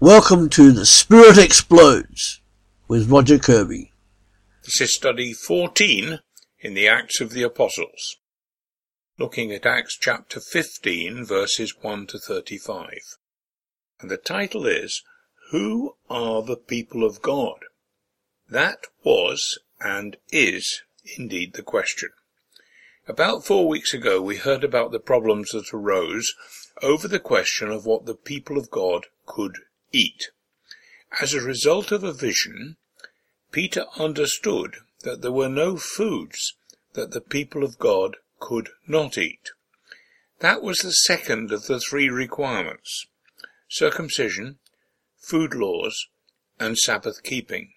Welcome to The Spirit Explodes with Roger Kirby. This is study 14 in the Acts of the Apostles, looking at Acts chapter 15 verses 1 to 35. And the title is, Who are the people of God? That was and is indeed the question. About four weeks ago we heard about the problems that arose over the question of what the people of God could eat. As a result of a vision, Peter understood that there were no foods that the people of God could not eat. That was the second of the three requirements circumcision, food laws, and Sabbath keeping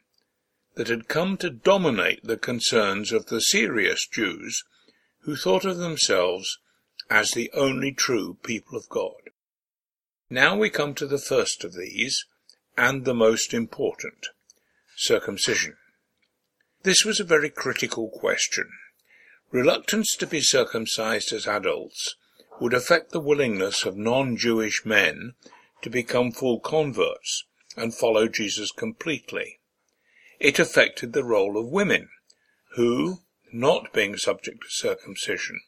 that had come to dominate the concerns of the serious Jews who thought of themselves as the only true people of God. Now we come to the first of these, and the most important, circumcision. This was a very critical question. Reluctance to be circumcised as adults would affect the willingness of non-Jewish men to become full converts and follow Jesus completely. It affected the role of women, who, not being subject to circumcision,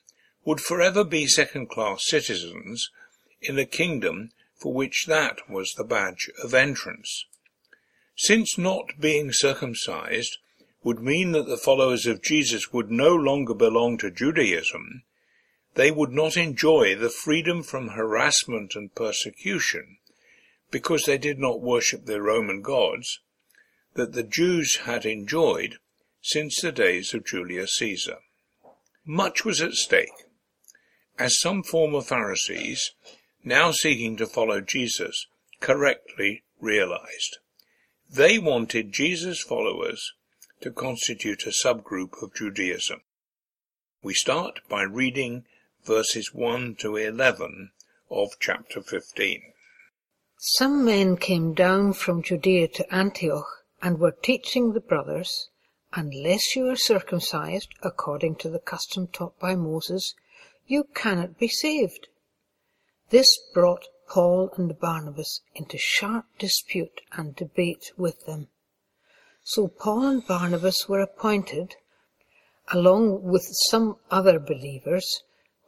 would forever be second-class citizens in a kingdom for which that was the badge of entrance. Since not being circumcised would mean that the followers of Jesus would no longer belong to Judaism, they would not enjoy the freedom from harassment and persecution because they did not worship their Roman gods that the Jews had enjoyed since the days of Julius Caesar. Much was at stake, as some former Pharisees now seeking to follow Jesus, correctly realized. They wanted Jesus' followers to constitute a subgroup of Judaism. We start by reading verses 1 to 11 of chapter 15. Some men came down from Judea to Antioch and were teaching the brothers, Unless you are circumcised according to the custom taught by Moses, you cannot be saved. This brought Paul and Barnabas into sharp dispute and debate with them. So Paul and Barnabas were appointed, along with some other believers,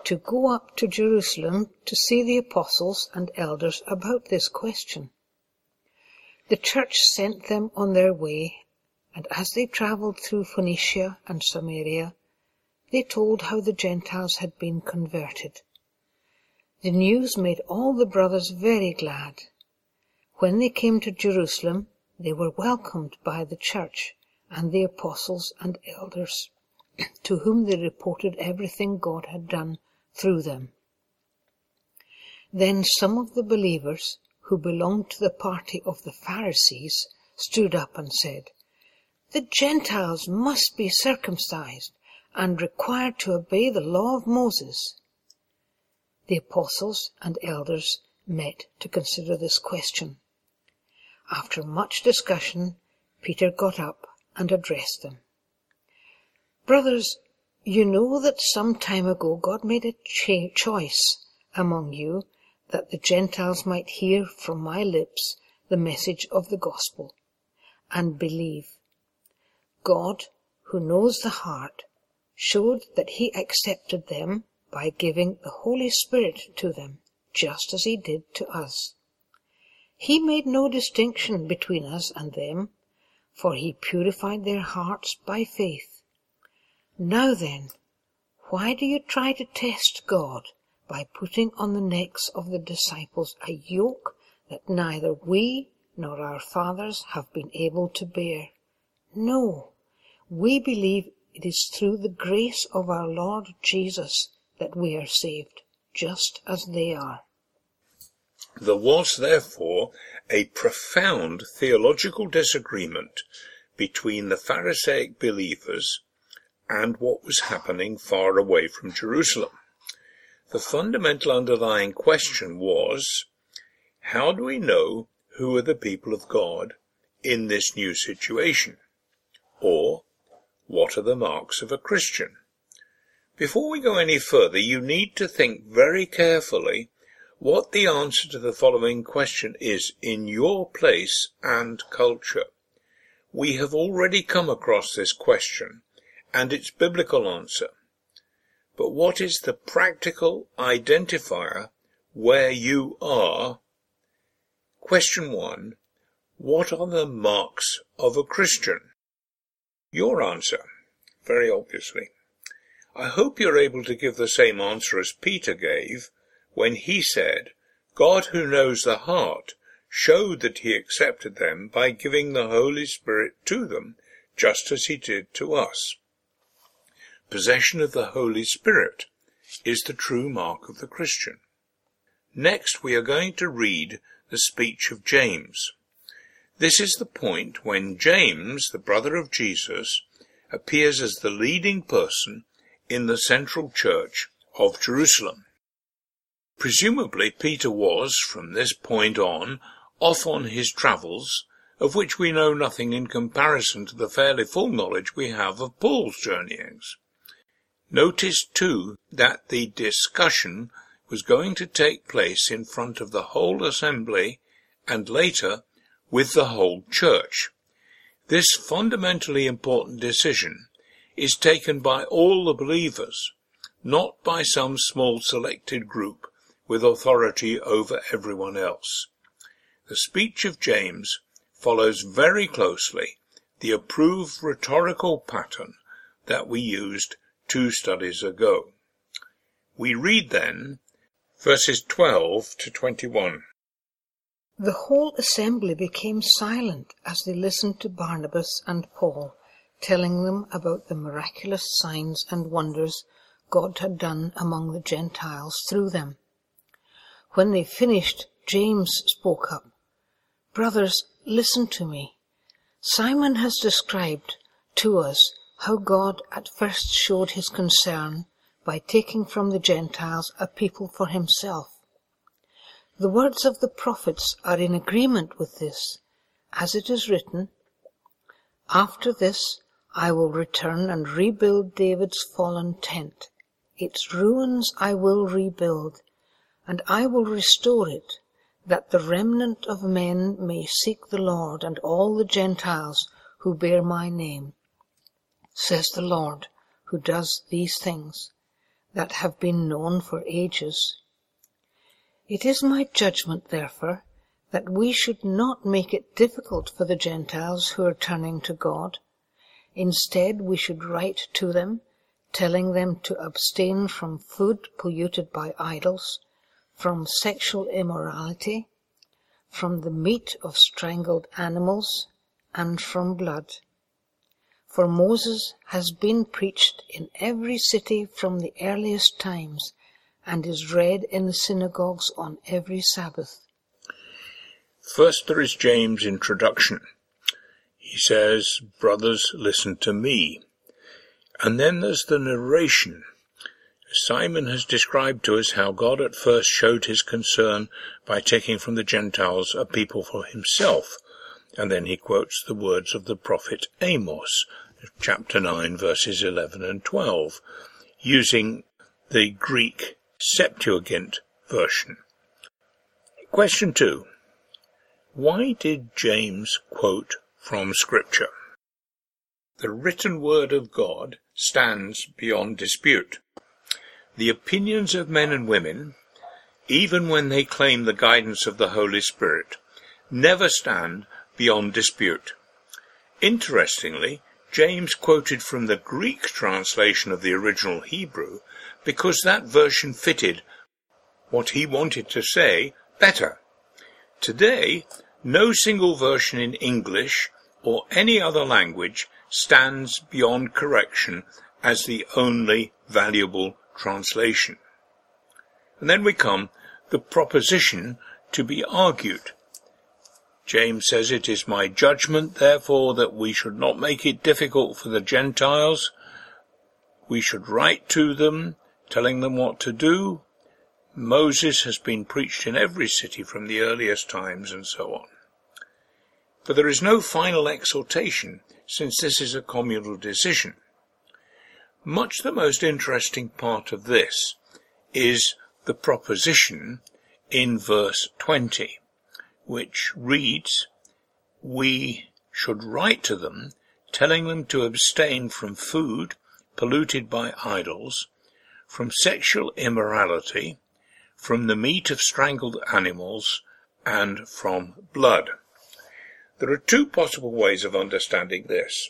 to go up to Jerusalem to see the apostles and elders about this question. The church sent them on their way, and as they travelled through Phoenicia and Samaria, they told how the Gentiles had been converted. The news made all the brothers very glad. When they came to Jerusalem, they were welcomed by the church and the apostles and elders, to whom they reported everything God had done through them. Then some of the believers who belonged to the party of the Pharisees stood up and said, The Gentiles must be circumcised and required to obey the law of Moses the apostles and elders met to consider this question. After much discussion, Peter got up and addressed them. Brothers, you know that some time ago God made a choice among you that the Gentiles might hear from my lips the message of the gospel and believe. God, who knows the heart, showed that he accepted them by giving the Holy Spirit to them, just as he did to us. He made no distinction between us and them, for he purified their hearts by faith. Now then, why do you try to test God by putting on the necks of the disciples a yoke that neither we nor our fathers have been able to bear? No, we believe it is through the grace of our Lord Jesus that we are saved, just as they are. There was, therefore, a profound theological disagreement between the Pharisaic believers and what was happening far away from Jerusalem. The fundamental underlying question was, how do we know who are the people of God in this new situation? Or, what are the marks of a Christian? Before we go any further, you need to think very carefully what the answer to the following question is in your place and culture. We have already come across this question and its biblical answer. But what is the practical identifier where you are? Question 1. What are the marks of a Christian? Your answer, very obviously. I hope you're able to give the same answer as Peter gave when he said, God who knows the heart showed that he accepted them by giving the Holy Spirit to them, just as he did to us. Possession of the Holy Spirit is the true mark of the Christian. Next, we are going to read the speech of James. This is the point when James, the brother of Jesus, appears as the leading person in the central church of Jerusalem. Presumably Peter was, from this point on, off on his travels, of which we know nothing in comparison to the fairly full knowledge we have of Paul's journeyings. Notice, too, that the discussion was going to take place in front of the whole assembly and later with the whole church. This fundamentally important decision is taken by all the believers, not by some small selected group with authority over everyone else. The speech of James follows very closely the approved rhetorical pattern that we used two studies ago. We read then verses 12 to 21. The whole assembly became silent as they listened to Barnabas and Paul, telling them about the miraculous signs and wonders God had done among the Gentiles through them. When they finished, James spoke up. Brothers, listen to me. Simon has described to us how God at first showed his concern by taking from the Gentiles a people for himself. The words of the prophets are in agreement with this, as it is written, After this I will return and rebuild David's fallen tent. Its ruins I will rebuild, and I will restore it that the remnant of men may seek the Lord and all the Gentiles who bear my name, says the Lord, who does these things that have been known for ages. It is my judgment, therefore, that we should not make it difficult for the Gentiles who are turning to God. Instead, we should write to them, telling them to abstain from food polluted by idols, from sexual immorality, from the meat of strangled animals, and from blood. For Moses has been preached in every city from the earliest times, and is read in the synagogues on every Sabbath. First, there is James' introduction. He says, Brothers, listen to me. And then there's the narration Simon has described to us how God at first showed his concern by taking from the Gentiles a people for himself, and then he quotes the words of the prophet Amos, chapter 9, verses 11 and 12, using the Greek Septuagint version. Question 2. Why did James quote from Scripture? The written word of God stands beyond dispute. The opinions of men and women, even when they claim the guidance of the Holy Spirit, never stand beyond dispute. Interestingly, James quoted from the Greek translation of the original Hebrew because that version fitted what he wanted to say better. Today, no single version in English or any other language stands beyond correction as the only valuable translation. And then we come the proposition to be argued. James says, It is my judgment, therefore, that we should not make it difficult for the Gentiles. We should write to them, telling them what to do. Moses has been preached in every city from the earliest times, and so on. But there is no final exhortation, since this is a communal decision. Much the most interesting part of this is the proposition in verse 20, which reads, We should write to them, telling them to abstain from food polluted by idols, from sexual immorality, from the meat of strangled animals, and from blood. There are two possible ways of understanding this.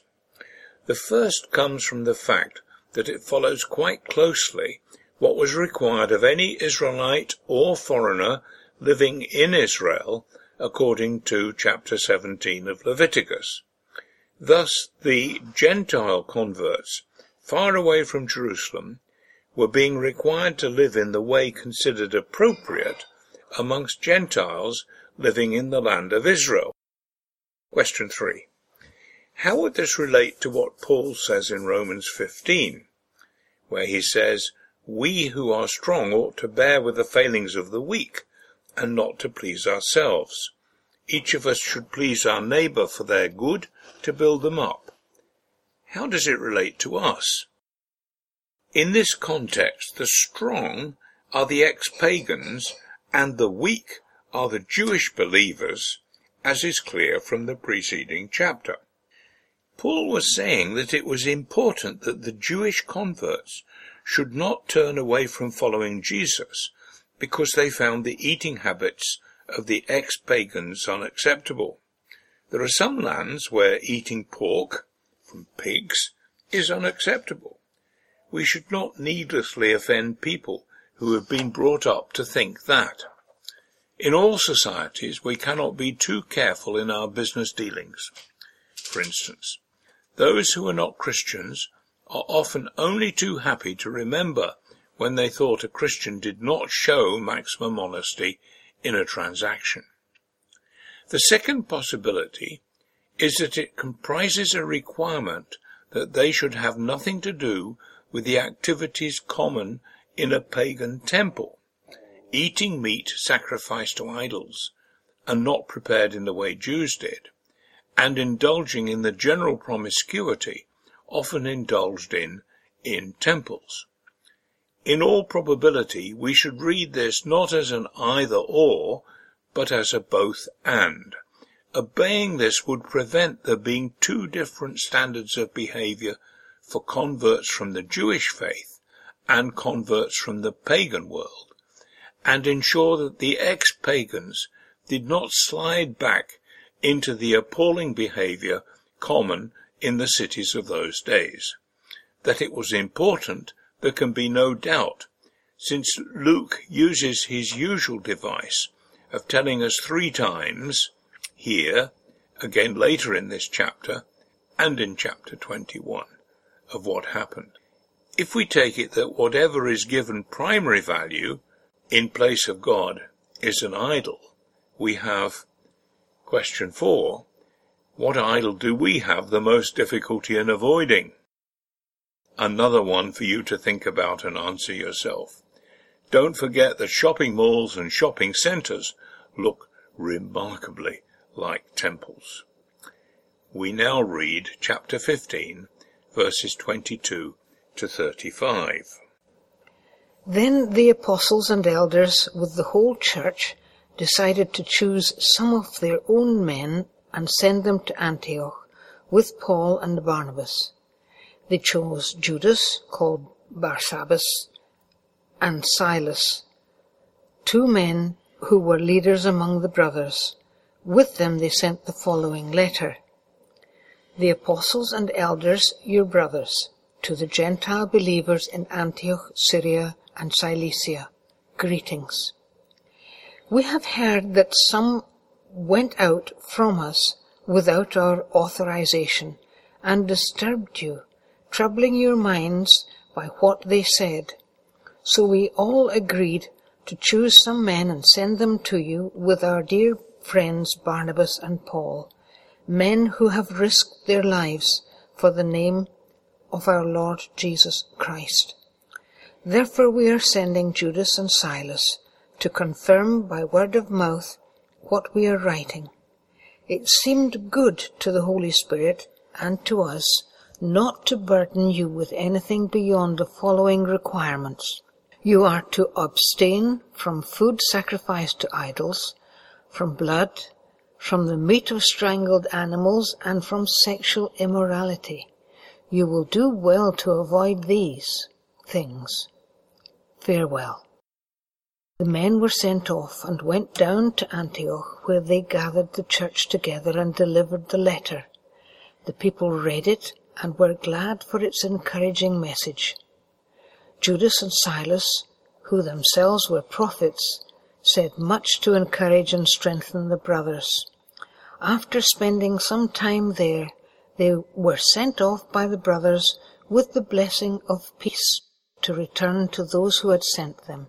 The first comes from the fact that it follows quite closely what was required of any Israelite or foreigner living in Israel according to chapter 17 of Leviticus. Thus the Gentile converts far away from Jerusalem were being required to live in the way considered appropriate amongst Gentiles living in the land of Israel. Question 3. How would this relate to what Paul says in Romans 15, where he says, We who are strong ought to bear with the failings of the weak, and not to please ourselves. Each of us should please our neighbour for their good, to build them up. How does it relate to us? In this context, the strong are the ex-pagans and the weak are the Jewish believers, as is clear from the preceding chapter. Paul was saying that it was important that the Jewish converts should not turn away from following Jesus because they found the eating habits of the ex-pagans unacceptable. There are some lands where eating pork from pigs is unacceptable. We should not needlessly offend people who have been brought up to think that. In all societies, we cannot be too careful in our business dealings. For instance, those who are not Christians are often only too happy to remember when they thought a Christian did not show maximum honesty in a transaction. The second possibility is that it comprises a requirement that they should have nothing to do with the activities common in a pagan temple eating meat sacrificed to idols, and not prepared in the way Jews did, and indulging in the general promiscuity often indulged in in temples. In all probability, we should read this not as an either or, but as a both and. Obeying this would prevent there being two different standards of behavior for converts from the Jewish faith and converts from the pagan world and ensure that the ex-pagans did not slide back into the appalling behavior common in the cities of those days. That it was important, there can be no doubt, since Luke uses his usual device of telling us three times, here, again later in this chapter, and in chapter 21, of what happened. If we take it that whatever is given primary value in place of God is an idol, we have question four, what idol do we have the most difficulty in avoiding? Another one for you to think about and answer yourself. Don't forget that shopping malls and shopping centres look remarkably like temples. We now read chapter 15, verses 22 to 35. Then the apostles and elders with the whole church decided to choose some of their own men and send them to Antioch with Paul and Barnabas. They chose Judas, called Barsabbas, and Silas, two men who were leaders among the brothers. With them they sent the following letter. The apostles and elders, your brothers, to the Gentile believers in Antioch, Syria, and Cilicia. Greetings. We have heard that some went out from us without our authorization and disturbed you, troubling your minds by what they said. So we all agreed to choose some men and send them to you with our dear friends Barnabas and Paul, men who have risked their lives for the name of our Lord Jesus Christ. Therefore we are sending Judas and Silas to confirm by word of mouth what we are writing. It seemed good to the Holy Spirit and to us not to burden you with anything beyond the following requirements. You are to abstain from food sacrificed to idols, from blood, from the meat of strangled animals, and from sexual immorality. You will do well to avoid these things. Farewell. The men were sent off and went down to Antioch, where they gathered the church together and delivered the letter. The people read it and were glad for its encouraging message. Judas and Silas, who themselves were prophets, said much to encourage and strengthen the brothers. After spending some time there, they were sent off by the brothers with the blessing of peace to return to those who had sent them.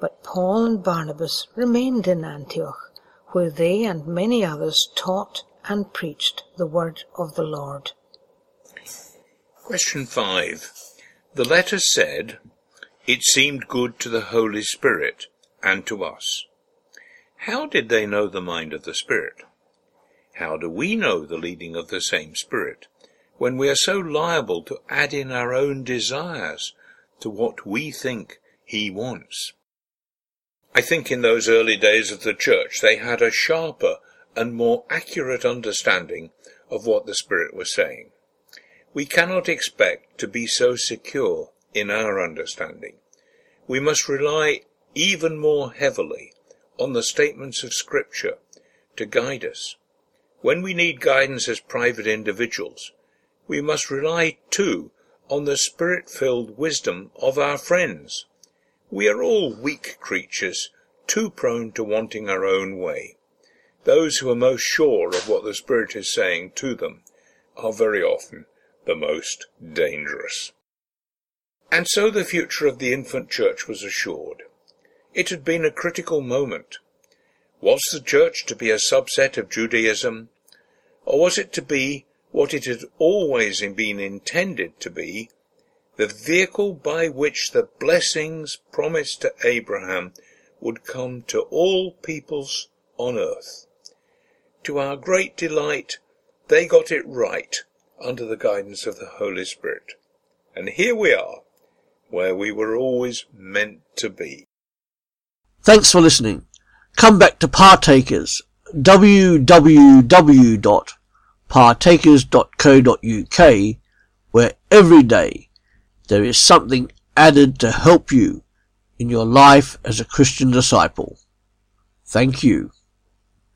But Paul and Barnabas remained in Antioch, where they and many others taught and preached the word of the Lord. Question 5. The letter said, It seemed good to the Holy Spirit and to us. How did they know the mind of the Spirit? How do we know the leading of the same Spirit when we are so liable to add in our own desires to what we think He wants? I think in those early days of the church they had a sharper and more accurate understanding of what the Spirit was saying. We cannot expect to be so secure in our understanding. We must rely even more heavily on the statements of Scripture to guide us. When we need guidance as private individuals, we must rely too on the spirit filled wisdom of our friends. We are all weak creatures, too prone to wanting our own way. Those who are most sure of what the Spirit is saying to them are very often the most dangerous. And so the future of the infant church was assured. It had been a critical moment. Was the church to be a subset of Judaism, or was it to be what it had always been intended to be, the vehicle by which the blessings promised to Abraham would come to all peoples on earth? To our great delight, they got it right under the guidance of the Holy Spirit. And here we are, where we were always meant to be. Thanks for listening. Come back to Partakers, www.partakers.co.uk, where every day there is something added to help you in your life as a Christian disciple. Thank you.